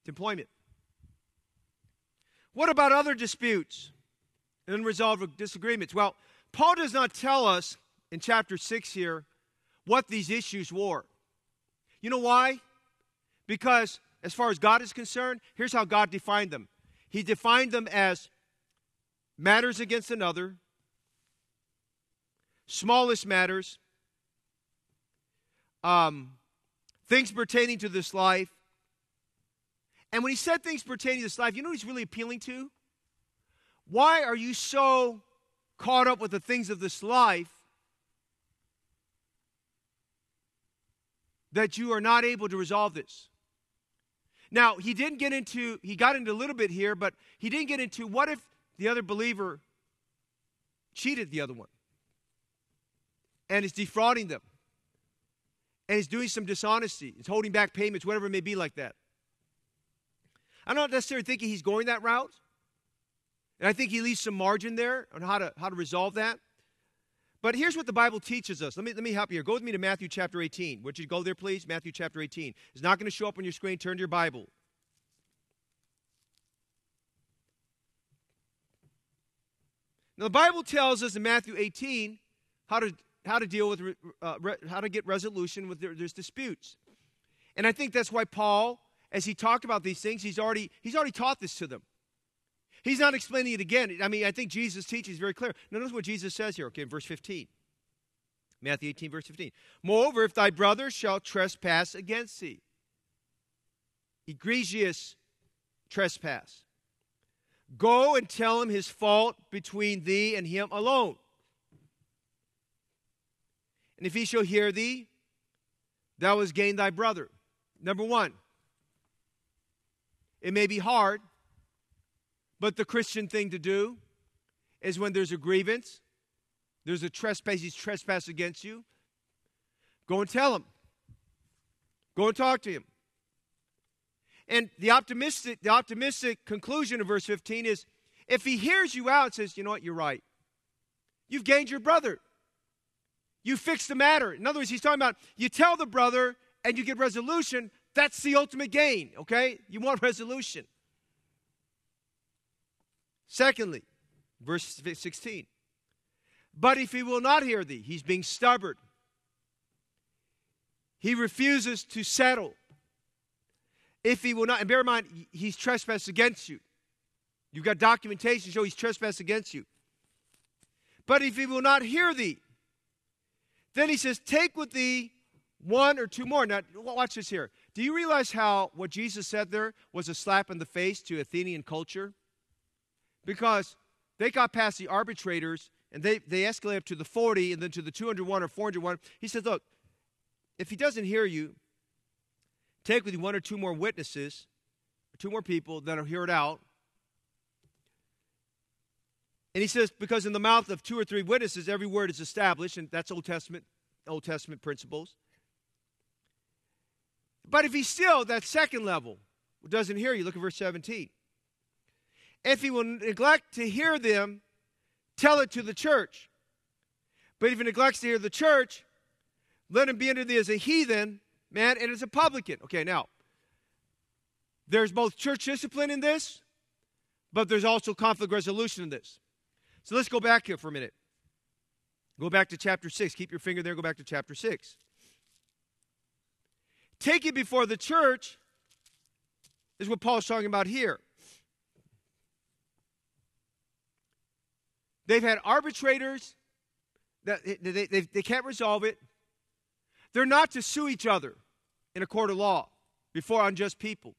It's employment. What about other disputes? and unresolved disagreements. Well, Paul does not tell us in chapter 6 here what these issues were. You know why? Because as far as God is concerned, here's how God defined them He defined them as matters against another, smallest matters, um, things pertaining to this life. And when he said things pertaining to this life, you know what he's really appealing to? Why are you so caught up with the things of this life that you are not able to resolve this? Now, he didn't get into, he got into a little bit here, but he didn't get into what if the other believer cheated the other one and is defrauding them and is doing some dishonesty, is holding back payments, whatever it may be like that. I'm not necessarily thinking he's going that route. And I think he leaves some margin there on how to, how to resolve that. But here's what the Bible teaches us. Let me, let me help you here. Go with me to Matthew chapter 18. Would you go there, please? Matthew chapter 18. It's not going to show up on your screen. Turn to your Bible. Now, the Bible tells us in Matthew 18 how to, how to deal with, uh, re, how to get resolution with their, there's disputes. And I think that's why Paul, as he talked about these things, he's already, he's already taught this to them. He's not explaining it again. I mean, I think Jesus teaches very clear. Notice what Jesus says here, okay, in verse 15. Matthew 18, verse 15. Moreover, if thy brother shall trespass against thee, egregious trespass, Go and tell him his fault between thee and him alone. And if he shall hear thee, thou hast gained thy brother. Number one, it may be hard, but the Christian thing to do is when there's a grievance, there's a trespass, he's trespassed against you, go and tell him. Go and talk to him. And the optimistic, the optimistic conclusion of verse 15 is if he hears you out and says, you know what, you're right. You've gained your brother. You fix the matter. In other words, he's talking about you tell the brother and you get resolution. That's the ultimate gain, okay? You want resolution. Secondly, verse 16. But if he will not hear thee, he's being stubborn. He refuses to settle if he will not, and bear in mind, he's trespassed against you. You've got documentation show he's trespassed against you. But if he will not hear thee, then he says, Take with thee one or two more. Now, watch this here. Do you realize how what Jesus said there was a slap in the face to Athenian culture? Because they got past the arbitrators and they, they escalate up to the 40 and then to the 201 or 401. He says, Look, if he doesn't hear you, Take with you one or two more witnesses, two more people that'll hear it out. And he says, because in the mouth of two or three witnesses, every word is established, and that's Old Testament, Old Testament principles. But if he still, that second level, doesn't hear you, look at verse 17. If he will neglect to hear them, tell it to the church. But if he neglects to hear the church, let him be under thee as a heathen man, and as a publican. Okay, now, there's both church discipline in this, but there's also conflict resolution in this. So let's go back here for a minute. Go back to chapter 6. Keep your finger there, go back to chapter 6. Take it before the church is what Paul's talking about here. They've had arbitrators that they, they, they can't resolve it. They're not to sue each other in a court of law before unjust people.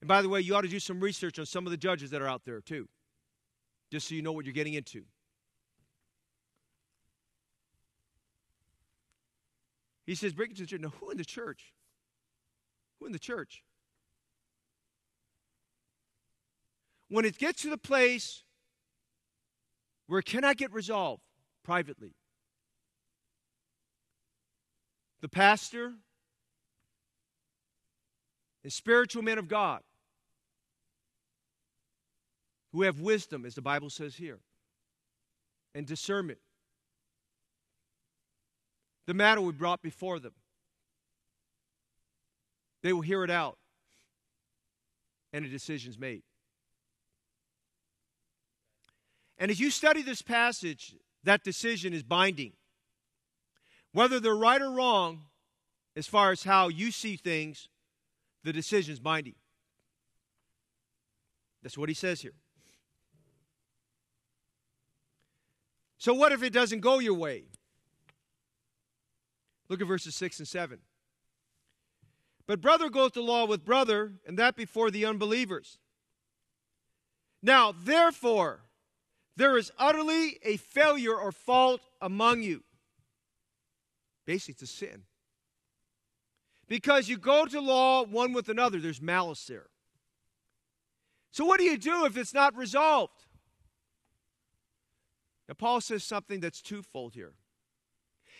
And by the way, you ought to do some research on some of the judges that are out there, too, just so you know what you're getting into. He says, bring it to the church. Now, who in the church? Who in the church? When it gets to the place where it cannot get resolved privately, the pastor, and spiritual men of God who have wisdom, as the Bible says here, and discernment. The matter will be brought before them. They will hear it out, and a decision's made. And as you study this passage, that decision is binding. Whether they're right or wrong, as far as how you see things, the decision is binding. That's what he says here. So, what if it doesn't go your way? Look at verses 6 and 7. But brother goes to law with brother, and that before the unbelievers. Now, therefore, there is utterly a failure or fault among you. Basically, it's a sin. Because you go to law one with another, there's malice there. So, what do you do if it's not resolved? Now, Paul says something that's twofold here.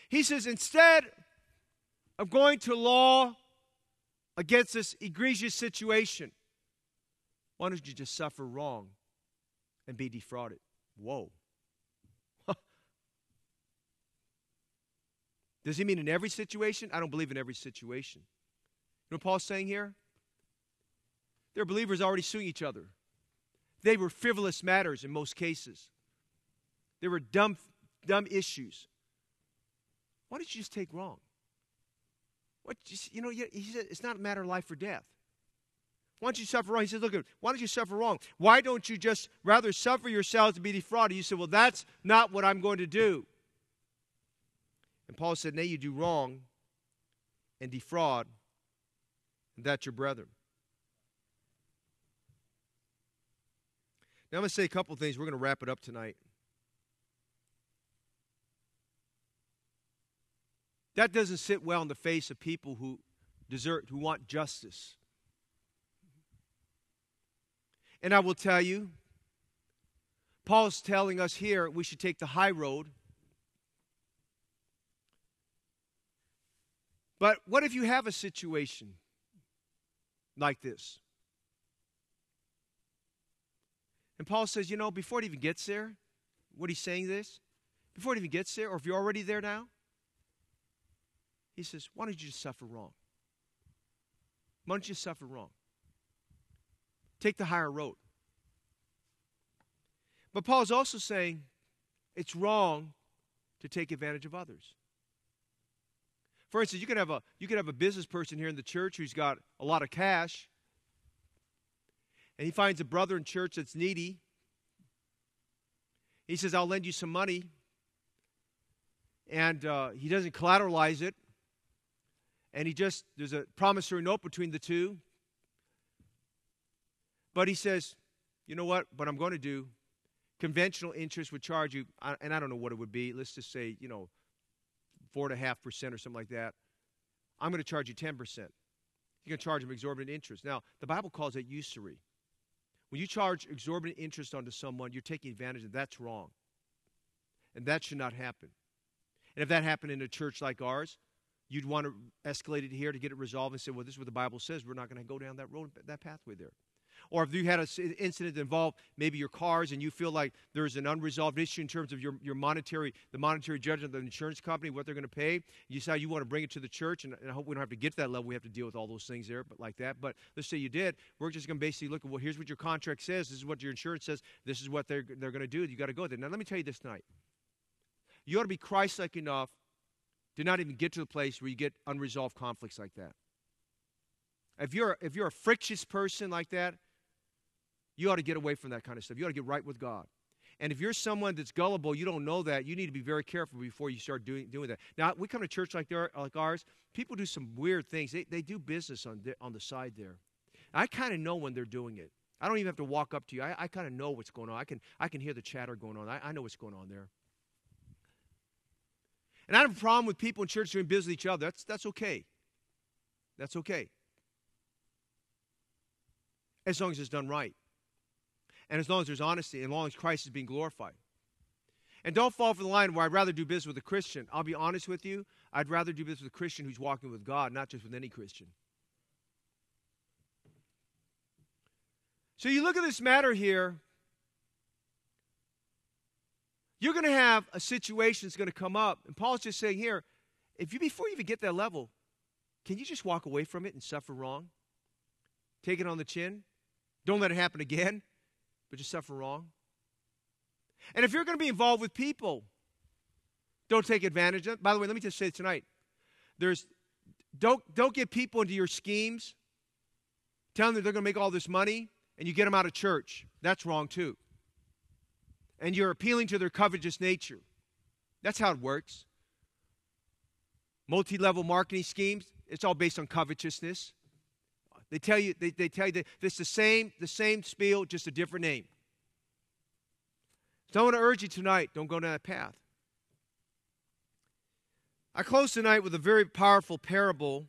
He says, instead of going to law against this egregious situation, why don't you just suffer wrong and be defrauded? Whoa. Does he mean in every situation? I don't believe in every situation. You know what Paul's saying here? There are believers already suing each other. They were frivolous matters in most cases. They were dumb, dumb issues. Why did you just take wrong? What you know? He said it's not a matter of life or death. Why don't you suffer wrong? He says, look, why don't you suffer wrong? Why don't you just rather suffer yourselves to be defrauded? You say, well, that's not what I'm going to do. And Paul said, nay, you do wrong and defraud, and that's your brethren. Now I'm going to say a couple things. We're going to wrap it up tonight. That doesn't sit well in the face of people who desert, who want justice. And I will tell you, Paul's telling us here we should take the high road. But what if you have a situation like this? And Paul says, you know, before it even gets there, what he's saying this, before it even gets there, or if you're already there now, he says, why don't you just suffer wrong? Why don't you just suffer wrong? Take the higher road. But Paul's also saying it's wrong to take advantage of others. For instance, you could have a you could have a business person here in the church who's got a lot of cash, and he finds a brother in church that's needy. He says, "I'll lend you some money," and uh, he doesn't collateralize it, and he just there's a promissory note between the two. But he says, "You know what? What I'm going to do conventional interest would charge you, and I don't know what it would be. Let's just say, you know, four and a half percent or something like that. I'm going to charge you 10 percent. You're going to charge them exorbitant interest. Now, the Bible calls it usury. When you charge exorbitant interest onto someone, you're taking advantage of that's wrong. And that should not happen. And if that happened in a church like ours, you'd want to escalate it here to get it resolved and say, well, this is what the Bible says. We're not going to go down that road, that pathway there. Or if you had an incident that involved maybe your cars and you feel like there's an unresolved issue in terms of your, your monetary, the monetary judgment of the insurance company, what they're going to pay, you decide you want to bring it to the church, and, and, I hope we don't have to get to that level. We have to deal with all those things there, but like that. But let's say you did. We're just going to basically look at, well, here's what your contract says. This is what your insurance says. This is what they're, they're going to do. You got to go there. Now, let me tell you this tonight. You ought to be Christ like enough to not even get to the place where you get unresolved conflicts like that. If you're, if you're a frictious person like that, you ought to get away from that kind of stuff. You ought to get right with God. And if you're someone that's gullible, you don't know that, you need to be very careful before you start doing, doing that. Now, we come to church like, there, like ours, people do some weird things. They, they do business on, the, on the side there. I kind of know when they're doing it. I don't even have to walk up to you. I, I kind of know what's going on. I can, I can hear the chatter going on. I, I know what's going on there. And I have a problem with people in church doing business with each other. That's, that's okay. That's okay. As long as it's done right and as long as there's honesty, and as long as Christ is being glorified. And don't fall for the line where I'd rather do business with a Christian. I'll be honest with you, I'd rather do business with a Christian who's walking with God, not just with any Christian. So you look at this matter here, you're going to have a situation that's going to come up. And Paul's just saying here, if you before you even get that level, can you just walk away from it and suffer wrong? Take it on the chin? Don't let it happen again but you suffer wrong. And if you're going to be involved with people, don't take advantage of. By the way, let me just say tonight, there's don't don't get people into your schemes. Tell them they're going to make all this money, and you get them out of church. That's wrong too. And you're appealing to their covetous nature. That's how it works. Multi-level marketing schemes. It's all based on covetousness. They tell you, they, they tell you that it's the same, the same spiel, just a different name. So I want to urge you tonight, don't go down that path. I close tonight with a very powerful parable.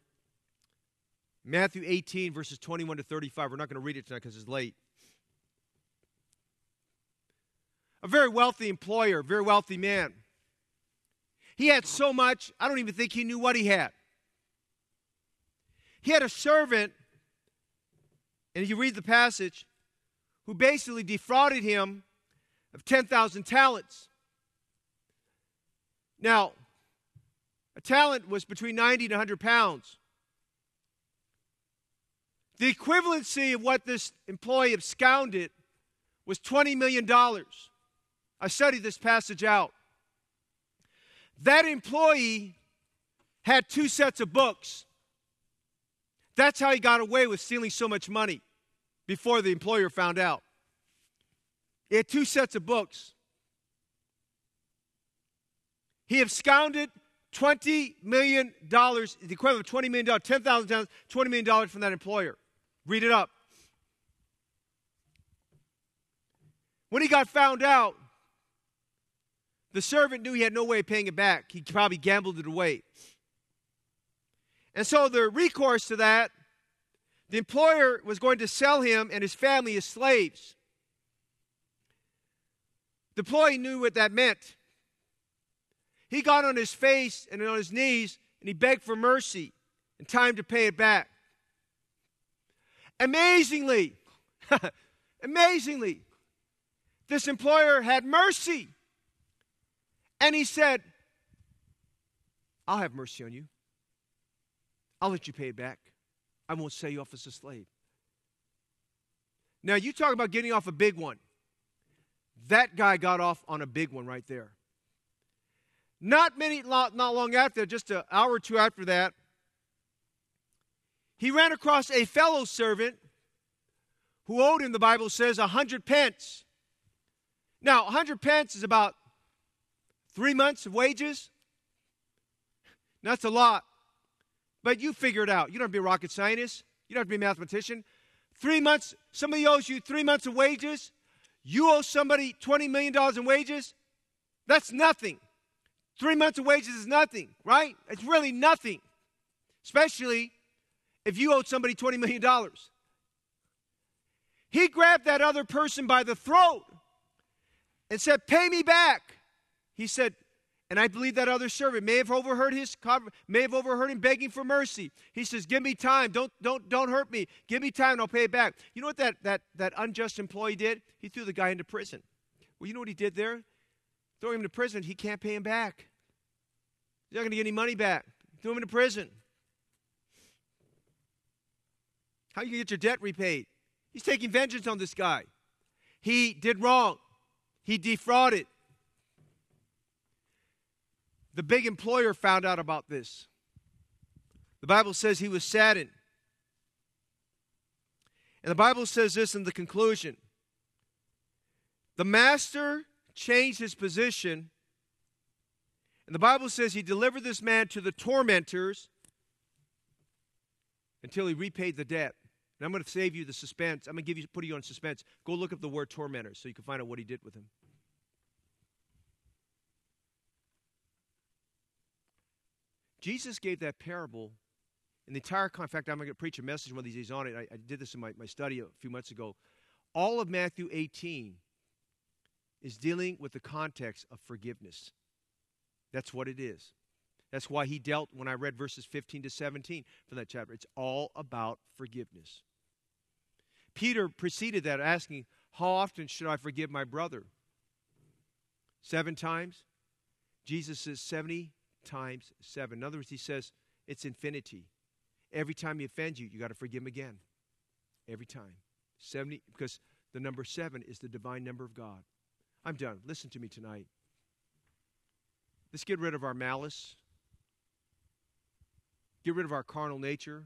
Matthew 18, verses 21 to 35. We're not going to read it tonight because it's late. A very wealthy employer, very wealthy man. He had so much, I don't even think he knew what he had. He had a servant, and if you read the passage, who basically defrauded him of 10,000 talents. Now, a talent was between 90 and 100 pounds. The equivalency of what this employee absconded was $20 million. I studied this passage out. That employee had two sets of books. That's how he got away with stealing so much money before the employer found out. He had two sets of books. He absconded $20 million, the equivalent of $20 million, $10,000, $20 million from that employer. Read it up. When he got found out, the servant knew he had no way of paying it back. He probably gambled it away. And so the recourse to that, the employer was going to sell him and his family as slaves. The employee knew what that meant. He got on his face and on his knees and he begged for mercy and time to pay it back. Amazingly, amazingly, this employer had mercy. And he said, I'll have mercy on you. I'll let you pay it back. I won't sell you off as a slave. Now, you talk about getting off a big one. That guy got off on a big one right there. Not many, not long after, just an hour or two after that, he ran across a fellow servant who owed him, the Bible says, a hundred pence. Now, a hundred pence is about three months of wages. That's a lot. But you figure it out. You don't have to be a rocket scientist. You don't have to be a mathematician. Three months, somebody owes you three months of wages. You owe somebody $20 million in wages. That's nothing. Three months of wages is nothing, right? It's really nothing, especially if you owed somebody $20 million. He grabbed that other person by the throat and said, Pay me back. He said, and I believe that other servant may have overheard his may have overheard him begging for mercy. He says, "Give me time. Don't don't don't hurt me. Give me time, and I'll pay it back." You know what that that that unjust employee did? He threw the guy into prison. Well, you know what he did there? Throw him into prison, he can't pay him back. He's not going to get any money back. Throw him into prison. How you gonna get your debt repaid? He's taking vengeance on this guy. He did wrong. He defrauded. The big employer found out about this. The Bible says he was saddened. And the Bible says this in the conclusion The master changed his position. And the Bible says he delivered this man to the tormentors until he repaid the debt. And I'm going to save you the suspense. I'm going to give you put you on suspense. Go look up the word tormentors so you can find out what he did with him. Jesus gave that parable in the entire In fact, I'm going to preach a message one of these days on it. I, I did this in my, my study a few months ago. All of Matthew 18 is dealing with the context of forgiveness. That's what it is. That's why he dealt when I read verses 15 to 17 from that chapter. It's all about forgiveness. Peter preceded that asking, How often should I forgive my brother? Seven times? Jesus says 70 times seven. In other words, he says it's infinity. Every time he offends you, you got to forgive him again. Every time. 70, because the number seven is the divine number of God. I'm done. Listen to me tonight. Let's get rid of our malice. Get rid of our carnal nature.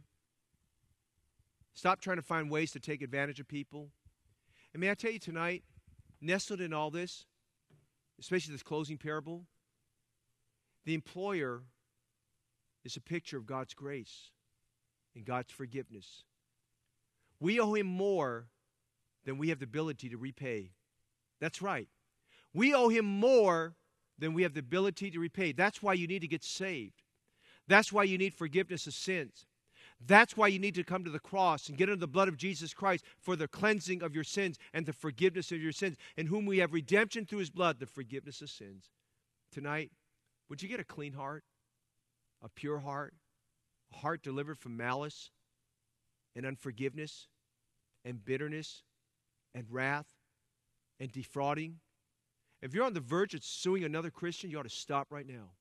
Stop trying to find ways to take advantage of people. And may I tell you tonight, nestled in all this, especially this closing parable, the employer is a picture of God's grace and God's forgiveness. We owe him more than we have the ability to repay. That's right. We owe him more than we have the ability to repay. That's why you need to get saved. That's why you need forgiveness of sins. That's why you need to come to the cross and get under the blood of Jesus Christ for the cleansing of your sins and the forgiveness of your sins, in whom we have redemption through his blood, the forgiveness of sins. Tonight, would you get a clean heart, a pure heart, a heart delivered from malice and unforgiveness and bitterness and wrath and defrauding? If you're on the verge of suing another Christian, you ought to stop right now.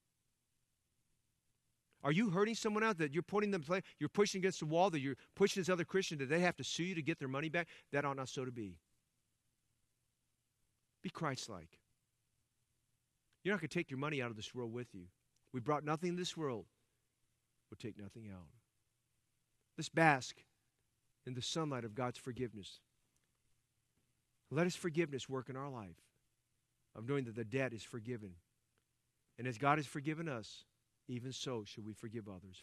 Are you hurting someone out that you're putting them, you're pushing against the wall, that you're pushing this other Christian that they have to sue you to get their money back? That ought not so to be. Be Christ like. You're not going to take your money out of this world with you. We brought nothing in this world, we'll take nothing out. Let's bask in the sunlight of God's forgiveness. Let His forgiveness work in our life of knowing that the debt is forgiven. And as God has forgiven us, even so should we forgive others.